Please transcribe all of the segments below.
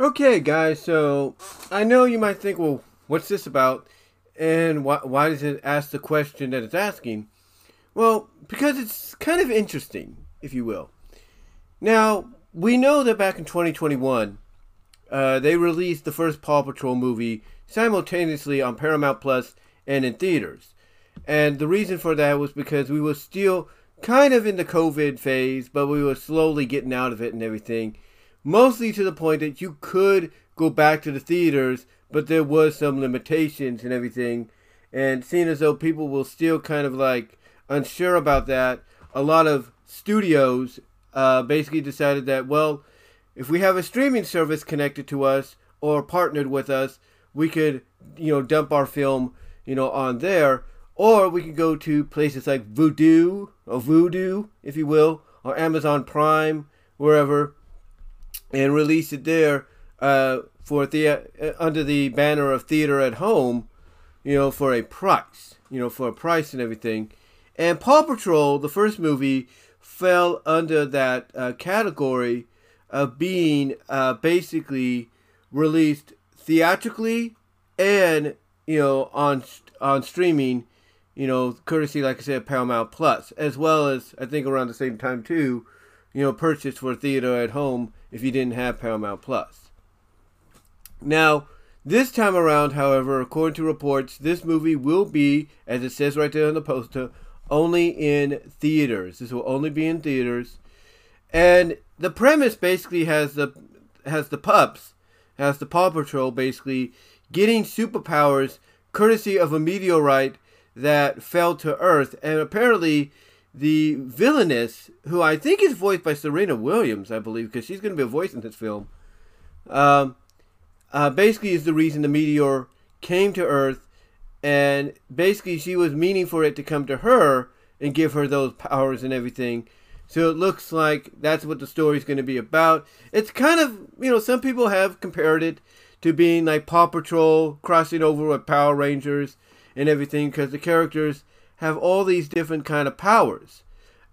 Okay, guys, so I know you might think, well, what's this about? And why, why does it ask the question that it's asking? Well, because it's kind of interesting, if you will. Now, we know that back in 2021, uh, they released the first Paw Patrol movie simultaneously on Paramount Plus and in theaters. And the reason for that was because we were still kind of in the COVID phase, but we were slowly getting out of it and everything. Mostly to the point that you could go back to the theaters, but there was some limitations and everything. And seeing as though people will still kind of like unsure about that, a lot of studios uh, basically decided that, well, if we have a streaming service connected to us or partnered with us, we could, you know, dump our film, you know, on there. Or we could go to places like Voodoo or Vudu, if you will, or Amazon Prime, wherever, and release it there uh, for the uh, under the banner of theater at home, you know, for a price, you know, for a price and everything. And Paw Patrol, the first movie, fell under that uh, category of being uh, basically released theatrically and you know on on streaming you know, courtesy, like I said, Paramount Plus, as well as I think around the same time too, you know, purchased for theater at home if you didn't have Paramount Plus. Now, this time around, however, according to reports, this movie will be, as it says right there on the poster, only in theaters. This will only be in theaters, and the premise basically has the has the pups, has the Paw Patrol basically getting superpowers courtesy of a meteorite that fell to Earth, and apparently the villainess, who I think is voiced by Serena Williams, I believe, because she's going to be a voice in this film, um, uh, basically is the reason the meteor came to Earth, and basically she was meaning for it to come to her and give her those powers and everything. So it looks like that's what the story is going to be about. It's kind of, you know, some people have compared it to being like Paw Patrol crossing over with Power Rangers and everything because the characters have all these different kind of powers.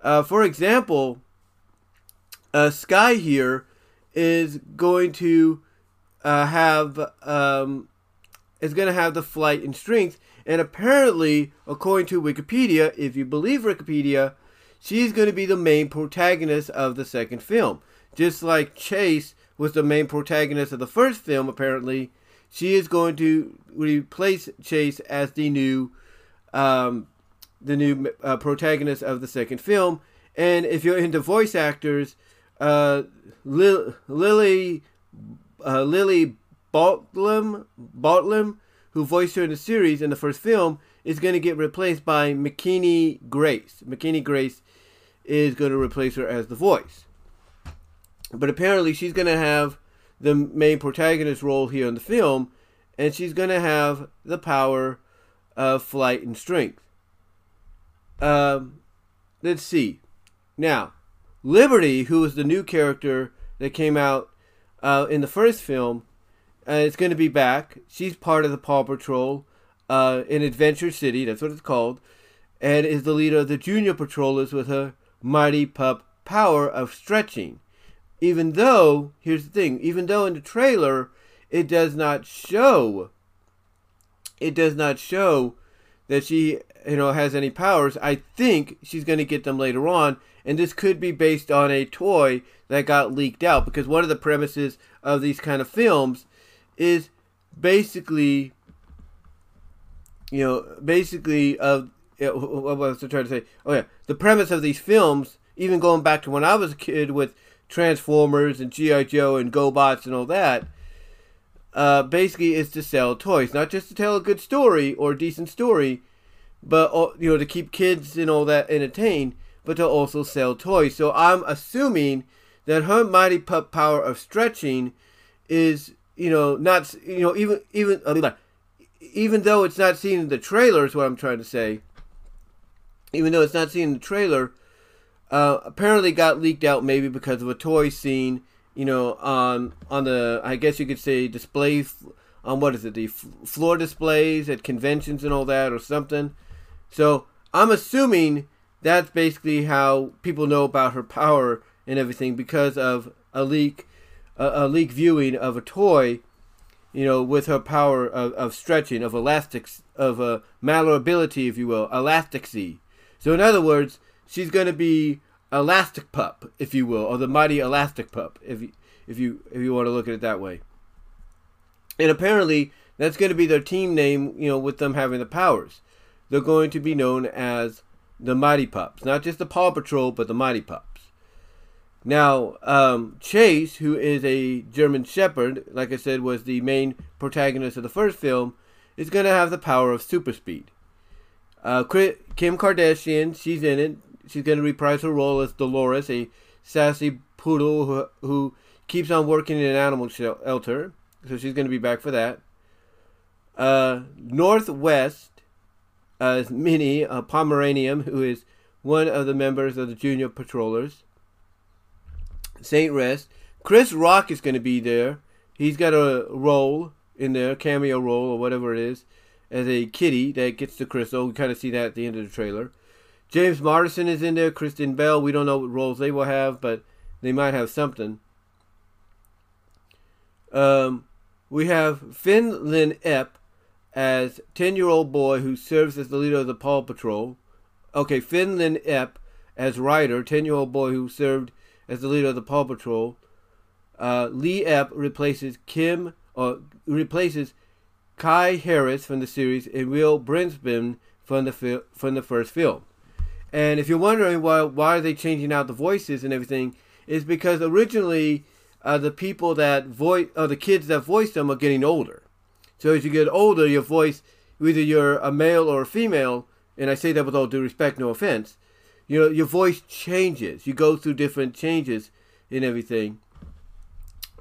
Uh, for example, uh, Skye here is going to uh, have um, is going to have the flight and strength, and apparently, according to Wikipedia, if you believe Wikipedia, she's going to be the main protagonist of the second film. Just like Chase was the main protagonist of the first film, apparently, she is going to replace Chase as the new, um, the new uh, protagonist of the second film. And if you're into voice actors, uh, Lily uh, Lily Bartlam, who voiced her in the series in the first film, is going to get replaced by Mckenna Grace. Mckenna Grace is going to replace her as the voice. But apparently, she's going to have the main protagonist role here in the film, and she's going to have the power of flight and strength. Um, let's see. Now, Liberty, who is the new character that came out uh, in the first film, uh, is going to be back. She's part of the Paw Patrol uh, in Adventure City, that's what it's called, and is the leader of the Junior Patrollers with her mighty pup power of stretching even though here's the thing even though in the trailer it does not show it does not show that she you know has any powers i think she's going to get them later on and this could be based on a toy that got leaked out because one of the premises of these kind of films is basically you know basically of what was I trying to say? Oh yeah, the premise of these films, even going back to when I was a kid with Transformers and GI Joe and GoBots and all that, uh, basically is to sell toys, not just to tell a good story or a decent story, but you know to keep kids and all that entertained, but to also sell toys. So I'm assuming that her mighty pup power of stretching is you know not you know even even uh, even though it's not seen in the trailer is what I'm trying to say. Even though it's not seen in the trailer, uh, apparently got leaked out maybe because of a toy scene, you know, on on the I guess you could say display on what is it the f- floor displays at conventions and all that or something. So I'm assuming that's basically how people know about her power and everything because of a leak a, a leak viewing of a toy, you know, with her power of, of stretching, of elastics, of uh, malleability, if you will, elasticy. So in other words, she's going to be Elastic Pup, if you will, or the mighty Elastic Pup, if you, if you if you want to look at it that way. And apparently, that's going to be their team name, you know, with them having the powers. They're going to be known as the Mighty Pups, not just the Paw Patrol, but the Mighty Pups. Now, um, Chase, who is a German Shepherd, like I said, was the main protagonist of the first film, is going to have the power of super speed. Uh, Kim Kardashian, she's in it. She's going to reprise her role as Dolores, a sassy poodle who, who keeps on working in an animal shelter. So she's going to be back for that. Uh, North West uh, is Minnie, a Pomeranian, who is one of the members of the Junior Patrollers. Saint West. Chris Rock is going to be there. He's got a role in there, cameo role or whatever it is, as a kitty that gets the crystal. We kind of see that at the end of the trailer. James Marsden is in there. Kristen Bell. We don't know what roles they will have, but they might have something. Um, we have Finn Lynn Epp as 10 year old boy who serves as the leader of the Paw Patrol. Okay, Finn Lynn Epp as Ryder, 10 year old boy who served as the leader of the Paw Patrol. Uh, Lee Epp replaces Kim, or replaces Kai Harris from the series and Will Brinsman from the fi- from the first film. And if you're wondering why why are they changing out the voices and everything, is because originally uh, the people that voice, or the kids that voice them are getting older. So as you get older, your voice, whether you're a male or a female, and I say that with all due respect, no offense, you know, your voice changes. You go through different changes in everything.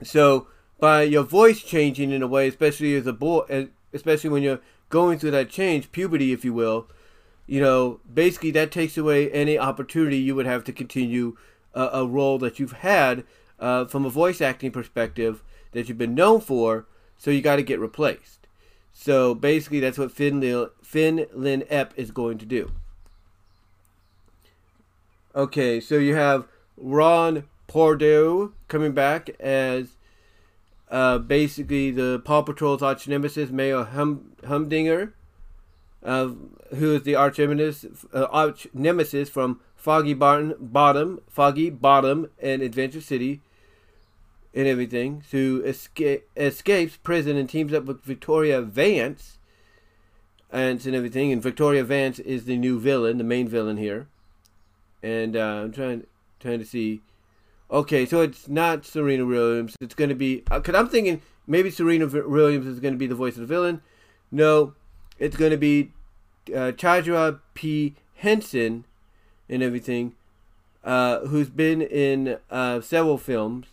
So by your voice changing in a way, especially as a boy, especially when you're going through that change, puberty, if you will, you know, basically that takes away any opportunity you would have to continue a, a role that you've had uh, from a voice acting perspective that you've been known for. So you got to get replaced. So basically, that's what Finn, Lil, Finn Lynn Epp is going to do. Okay, so you have Ron Pardo coming back as uh, basically the Paw Patrol's arch nemesis, Mayor hum- Humdinger, uh, who is the arch nemesis, uh, from Foggy Barton, Bottom, Foggy Bottom, and Adventure City, and everything. Who escape, escapes prison and teams up with Victoria Vance, and and everything. And Victoria Vance is the new villain, the main villain here. And uh, I'm trying trying to see. Okay, so it's not Serena Williams. It's going to be because uh, I'm thinking maybe Serena Williams is going to be the voice of the villain. No, it's going to be uh, P. Henson and everything, uh, who's been in uh, several films,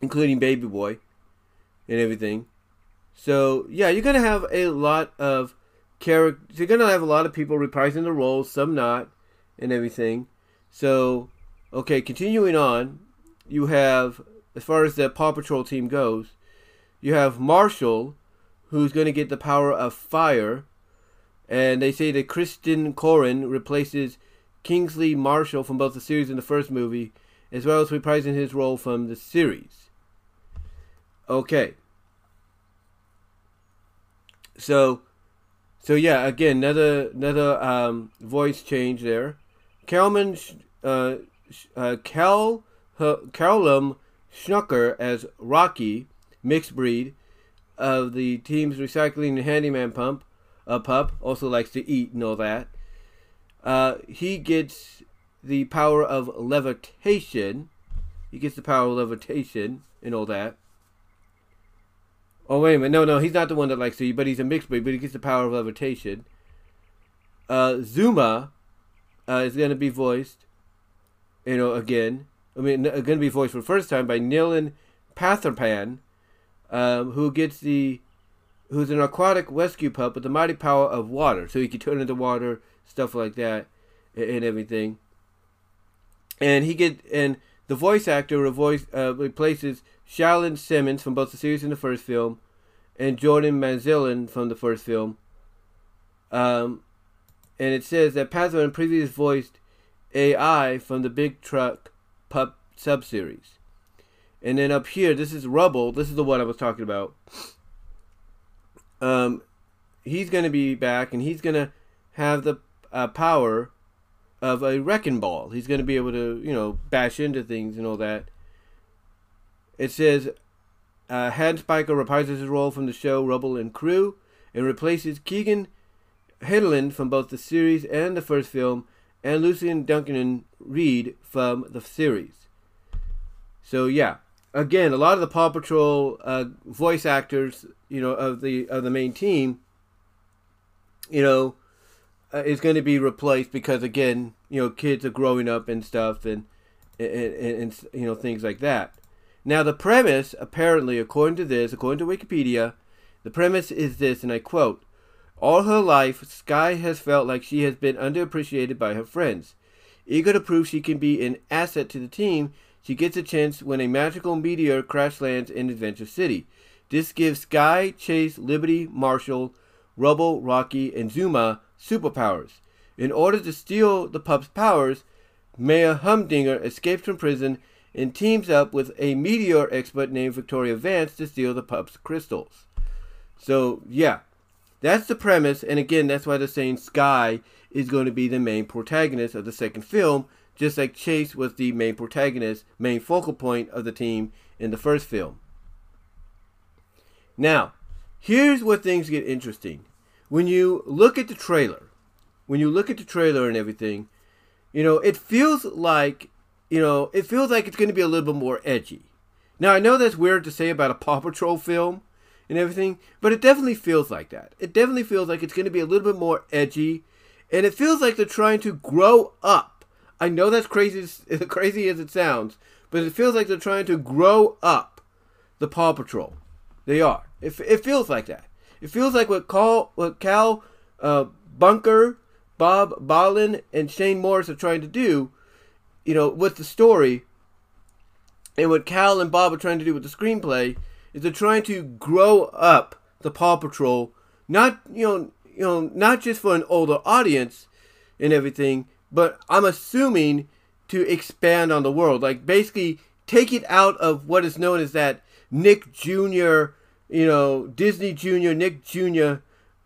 including Baby Boy and everything. So yeah, you're gonna have a lot of characters. You're gonna have a lot of people reprising the roles, some not, and everything. So okay, continuing on, you have as far as the Paw Patrol team goes, you have Marshall, who's gonna get the power of fire and they say that Kristen Corin replaces Kingsley Marshall from both the series and the first movie, as well as reprising his role from the series. Okay. So, so yeah, again, another another um, voice change there. Calman, uh, uh, Cal, uh, Callum Schnucker as Rocky, mixed breed, of the team's recycling and handyman pump, a pup, also likes to eat and all that. Uh, he gets the power of levitation. He gets the power of levitation and all that. Oh wait a minute, no, no, he's not the one that likes to eat, but he's a mixed breed, but he gets the power of levitation. Uh, Zuma uh, is going to be voiced, you know, again. I mean, going to be voiced for the first time by Nilan Patharpan, um, who gets the who's an aquatic rescue pup with the mighty power of water. So he can turn into water, stuff like that, and everything. And he get and the voice actor voice, uh, replaces Shalyn Simmons from both the series and the first film, and Jordan Manzillan from the first film. Um, and it says that Patharpan previously voiced AI from the Big Truck Pup subseries. And then up here, this is Rubble. This is the one I was talking about. Um, he's going to be back, and he's going to have the uh, power of a wrecking ball. He's going to be able to, you know, bash into things and all that. It says uh, Hans Spiker reprises his role from the show Rubble and Crew and replaces Keegan Hedlund from both the series and the first film, and Lucien Duncan Reid from the series. So yeah, again, a lot of the Paw Patrol uh, voice actors, you know, of the of the main team, you know, uh, is going to be replaced because again, you know, kids are growing up and stuff, and and, and, and you know things like that. Now the premise, apparently, according to this, according to Wikipedia, the premise is this, and I quote. All her life, Skye has felt like she has been underappreciated by her friends. Eager to prove she can be an asset to the team, she gets a chance when a magical meteor crash lands in Adventure City. This gives Skye, Chase, Liberty, Marshall, Rubble, Rocky, and Zuma superpowers. In order to steal the pup's powers, Mayor Humdinger escapes from prison and teams up with a meteor expert named Victoria Vance to steal the pup's crystals. So, yeah, that's the premise, and again, that's why they're saying Skye is going to be the main protagonist of the second film just like Chase was the main protagonist, main focal point of the team in the first film. Now, here's where things get interesting. When you look at the trailer, when you look at the trailer and everything, you know, it feels like, you know, it feels like it's going to be a little bit more edgy. Now, I know that's weird to say about a Paw Patrol film and everything, but it definitely feels like that. It definitely feels like it's going to be a little bit more edgy, and it feels like they're trying to grow up I know that's crazy, as crazy as it sounds, but it feels like they're trying to grow up the Paw Patrol. They are. It, it feels like that. It feels like what Cal, what Cal uh, Brunker, Bob Barlen, and Shane Morris are trying to do, you know, with the story, and what Cal and Bob are trying to do with the screenplay, is they're trying to grow up the Paw Patrol, not you know, you know, not just for an older audience and everything, but I'm assuming to expand on the world. Like basically take it out of what is known as that Nick Jr., you know, Disney Jr., Nick Jr.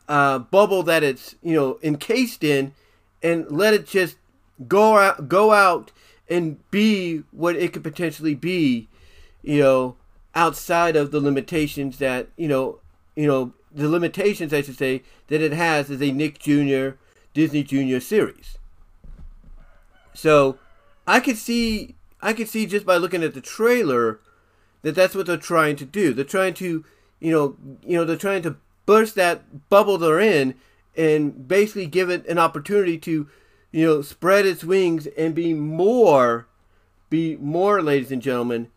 Uh, bubble that it's, you know, encased in and let it just go out go out and be what it could potentially be, you know, outside of the limitations that, you know, you know, the limitations I should say that it has as a Nick Jr. Disney Jr. series. So I could see I could see just by looking at the trailer that that's what they're trying to do. They're trying to, you know, you know, they're trying to burst that bubble they're in and basically give it an opportunity to, you know, spread its wings and be more be more ladies and gentlemen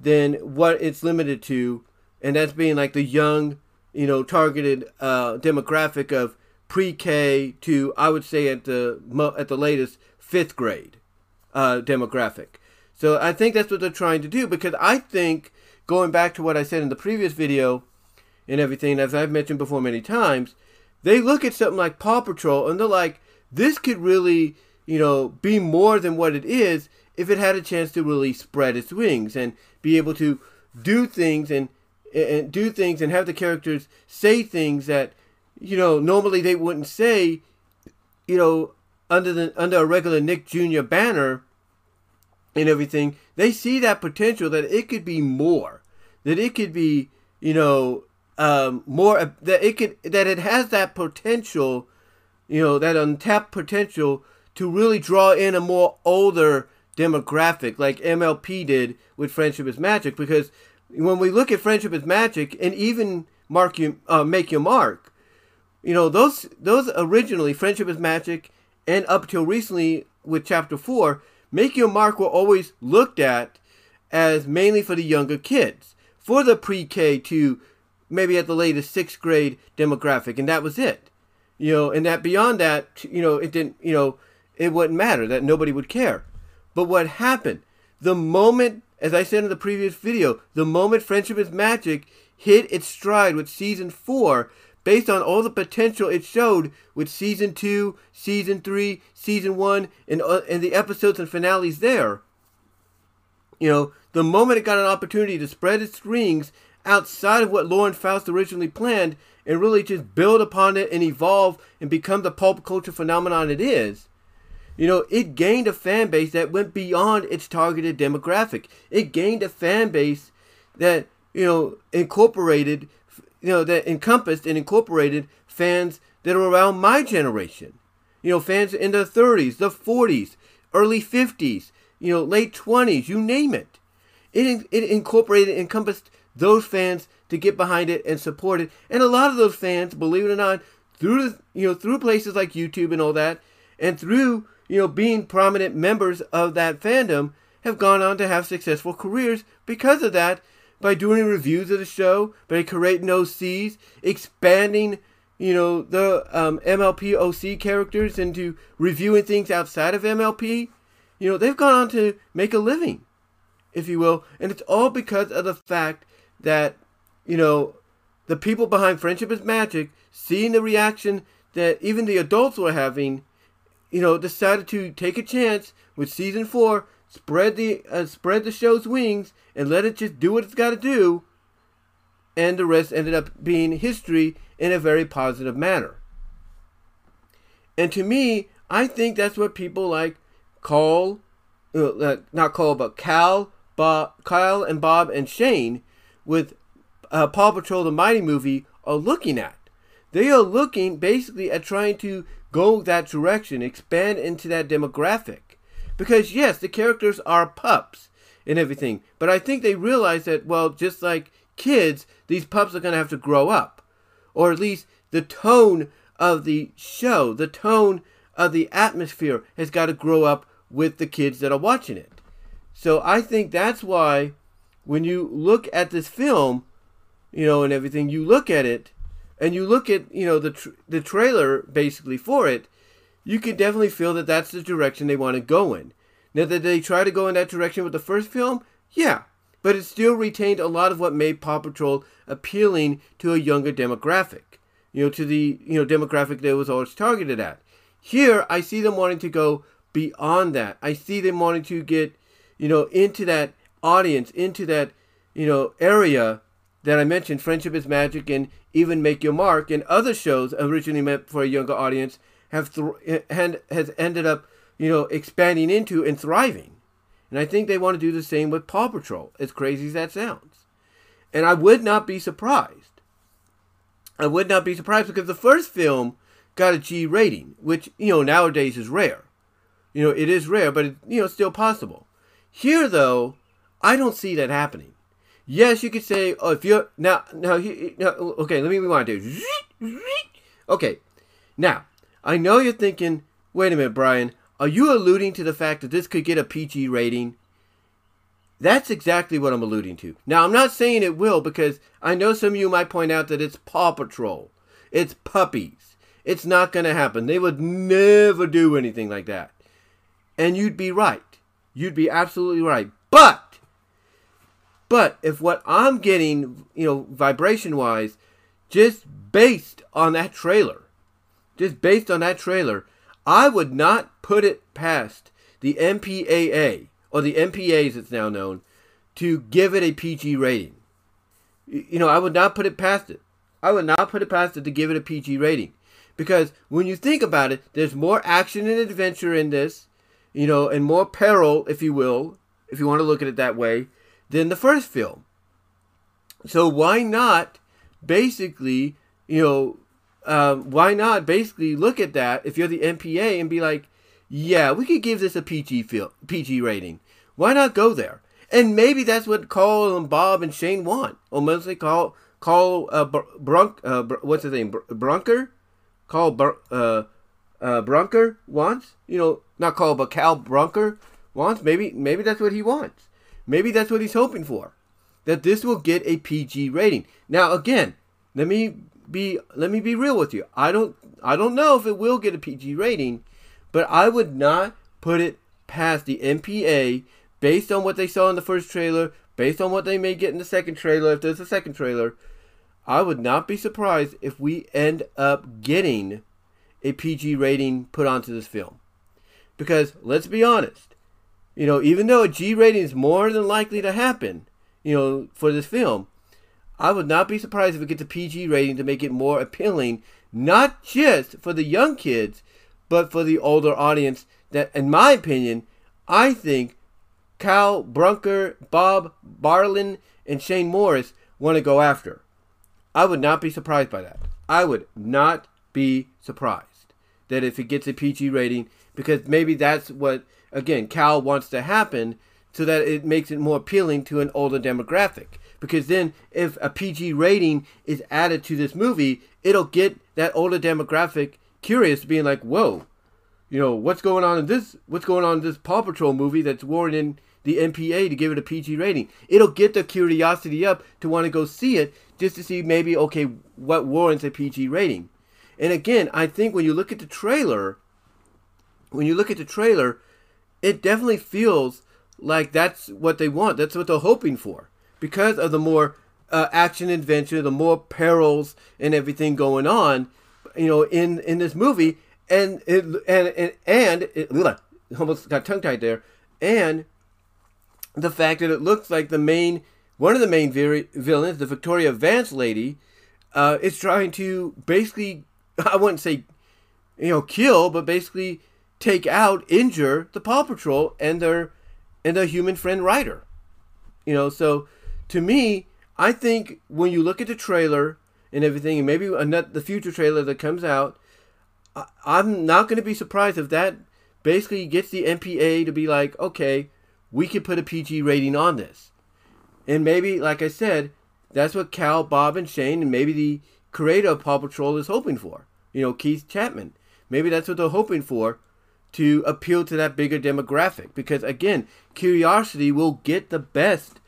than what it's limited to and that's being like the young, you know, targeted uh, demographic of pre-K to I would say at the at the latest fifth grade uh, demographic. So I think that's what they're trying to do because I think going back to what I said in the previous video and everything, as I've mentioned before many times, they look at something like Paw Patrol and they're like, this could really, you know, be more than what it is if it had a chance to really spread its wings and be able to do things and and do things and have the characters say things that you know normally they wouldn't say you know under the under a regular Nick Jr. banner and everything, they see that potential that it could be more, that it could be, you know, um, more that it could that it has that potential, you know, that untapped potential to really draw in a more older demographic, like MLP did with Friendship is Magic, because when we look at Friendship is Magic and even Mark you uh, Make Your Mark, you know, those those originally Friendship is Magic and up till recently with chapter 4 make your mark were always looked at as mainly for the younger kids for the pre-k to maybe at the latest sixth grade demographic and that was it. You know and that beyond that you know it didn't you know it wouldn't matter that nobody would care. But what happened? The moment as i said in the previous video the moment friendship is magic hit its stride with season 4 based on all the potential it showed with season two, season three, season one, and uh, and the episodes and finales there. You know, the moment it got an opportunity to spread its wings outside of what Lauren Faust originally planned and really just build upon it and evolve and become the pulp culture phenomenon it is, you know, it gained a fan base that went beyond its targeted demographic. It gained a fan base that, you know, incorporated, you know, that encompassed and incorporated fans that are around my generation. You know, fans in the 30s, the 40s, early 50s, you know, late 20s, you name it. It, it incorporated, encompassed those fans to get behind it and support it. And a lot of those fans, believe it or not, through you know through places like YouTube and all that, and through you know being prominent members of that fandom, have gone on to have successful careers because of that. By doing reviews of the show, by creating OCs, expanding you know the um, MLP OC characters into reviewing things outside of MLP, you know they've gone on to make a living, if you will, and it's all because of the fact that you know, the people behind Friendship is Magic, seeing the reaction that even the adults were having, you know, decided to take a chance with season four, spread the uh, spread the show's wings, and let it just do what it's got to do. And the rest ended up being history in a very positive manner. And to me, I think that's what people like Call, uh, not Call, but Cal, Bob, Kyle, and Bob and Shane with uh, Paw Patrol the Mighty movie are looking at. They are looking basically at trying to go that direction, expand into that demographic. Because yes, the characters are pups and everything, but I think they realize that well, just like kids, these pups are going to have to grow up, or at least the tone of the show, the tone of the atmosphere has got to grow up with the kids that are watching it. So I think that's why when you look at this film, you know, and everything, you look at it and you look at, you know, the tr- the trailer basically for it, you can definitely feel that that's the direction they want to go in. Now, that they try to go in that direction with the first film, yeah, but it still retained a lot of what made Paw Patrol appealing to a younger demographic, you know, to the you know demographic that was always targeted at. Here, I see them wanting to go beyond that. I see them wanting to get, you know, into that audience, into that, you know, area that I mentioned, Friendship is Magic and even Make Your Mark and other shows originally meant for a younger audience have th- eh, and has ended up, you know, expanding into and thriving. And I think they want to do the same with Paw Patrol, as crazy as that sounds. And I would not be surprised. I would not be surprised because the first film got a G rating, which, you know, nowadays is rare. You know, it is rare, but it, you know, still possible. Here, though, I don't see that happening. Yes, you could say, oh, if you're now, now, now, okay, let me rewind here. Okay, now, I know you're thinking, wait a minute, Brian, are you alluding to the fact that this could get a PG rating? That's exactly what I'm alluding to. Now, I'm not saying it will because I know some of you might point out that it's Paw Patrol, it's puppies. It's not going to happen. They would never do anything like that. And you'd be right. You'd be absolutely right. But but if what I'm getting, you know, vibration wise, just based on that trailer, just based on that trailer, I would not put it past the MPAA, or the MPA as it's now known, to give it a PG rating. You know, I would not put it past it. I would not put it past it to give it a PG rating. Because when you think about it, there's more action and adventure in this, you know, and more peril, if you will, if you want to look at it that way, than the first film. So why not basically, you know, um, why not basically look at that if you're the MPA and be like, yeah, we could give this a PG feel, PG rating. Why not go there? And maybe that's what Carl and Bob and Shane want. Or mostly call call uh, Brunk, uh, what's his name, Brunker, Carl Br- uh, uh, Brunker wants. You know, not Carl, but Cal Brunker wants. Maybe maybe that's what he wants. Maybe that's what he's hoping for. That this will get a PG rating. Now again, let me be let me be real with you. I don't I don't know if it will get a PG rating, but I would not put it past the MPA based on what they saw in the first trailer, based on what they may get in the second trailer if there's a second trailer. I would not be surprised if we end up getting a PG rating put onto this film. Because let's be honest, You know, even though a G rating is more than likely to happen, you know, for this film, I would not be surprised if it gets a PG rating to make it more appealing, not just for the young kids, but for the older audience. That, in my opinion, I think Cal Brunker, Bob Barlen, and Shane Morris want to go after. I would not be surprised by that. I would not be surprised that if it gets a PG rating, because maybe that's what, again, Cal wants to happen so that it makes it more appealing to an older demographic. Because then, if a PG rating is added to this movie, it'll get that older demographic curious, being like, whoa, you know, what's going on in this, what's going on in this Paw Patrol movie that's warranting the MPA to give it a PG rating. It'll get the curiosity up to want to go see it just to see maybe, okay, what warrants a PG rating. And again, I think when you look at the trailer, when you look at the trailer, it definitely feels like that's what they want. That's what they're hoping for. Because of the more uh, action adventure, the more perils and everything going on, you know, in, in this movie. And it, and, and, and it almost got tongue tied there. And the fact that it looks like the main one of the main villains, the Victoria Vance lady, uh, is trying to basically I wouldn't say you know kill, but basically take out, injure the Paw Patrol and their and their human friend Ryder. You know, so to me, I think when you look at the trailer and everything, and maybe another, the future trailer that comes out, I, I'm not going to be surprised if that basically gets the MPA to be like, okay, we could put a PG rating on this. And maybe, like I said, that's what Cal, Bob, and Shane, and maybe the creator of Paw Patrol is hoping for. You know, Keith Chapman. Maybe that's what they're hoping for to appeal to that bigger demographic. Because again, curiosity will get the best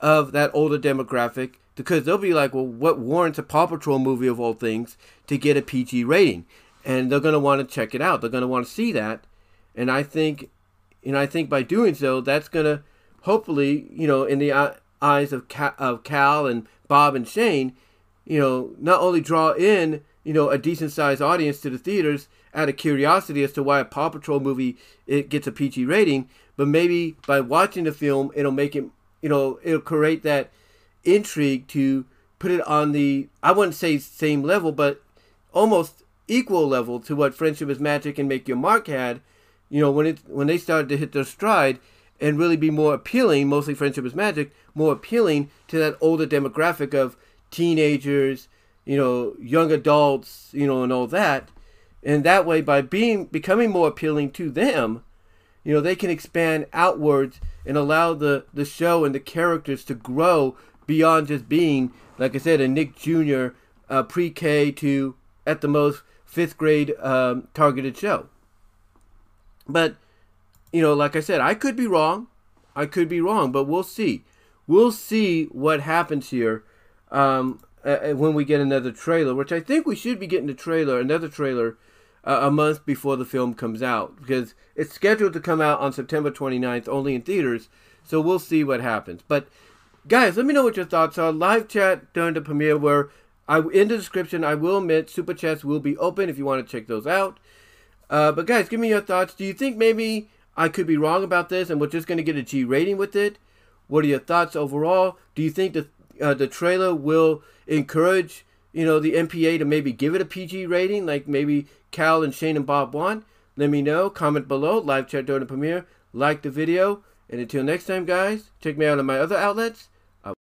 of that older demographic because they'll be like, well, what warrants a Paw Patrol movie of all things to get a PG rating? And they're going to want to check it out. They're going to want to see that. And I think and I think by doing so, that's going to hopefully, you know, in the eyes of Cal, of Cal and Bob and Shane, you know, not only draw in, you know, a decent sized audience to the theaters out of curiosity as to why a Paw Patrol movie it gets a PG rating, but maybe by watching the film, it'll make it, you know, it'll create that intrigue to put it on the, I wouldn't say same level, but almost equal level to what Friendship is Magic and Make Your Mark had you know, when it when they started to hit their stride and really be more appealing, mostly friendship is magic, more appealing to that older demographic of teenagers, you know, young adults, you know, and all that. And that way by being becoming more appealing to them, you know, they can expand outwards and allow the, the show and the characters to grow beyond just being, like I said, a Nick Jr. Uh, pre-K to at the most fifth grade um, targeted show. But, you know, like I said, I could be wrong. I could be wrong, but we'll see. We'll see what happens here um, uh, when we get another trailer, which I think we should be getting a trailer, another trailer, a month before the film comes out because it's scheduled to come out on September 29th, only in theaters. So we'll see what happens. But guys, let me know what your thoughts are. Live chat during the premiere, where I in the description I will admit super chats will be open if you want to check those out. Uh, but guys, give me your thoughts. Do you think maybe I could be wrong about this and we're just going to get a G rating with it? What are your thoughts overall? Do you think the uh, the trailer will encourage you know the MPA to maybe give it a PG rating, like maybe Cal and Shane and Bob want? Let me know. Comment below. Live chat during the premiere. Like the video. And until next time, guys, check me out on my other outlets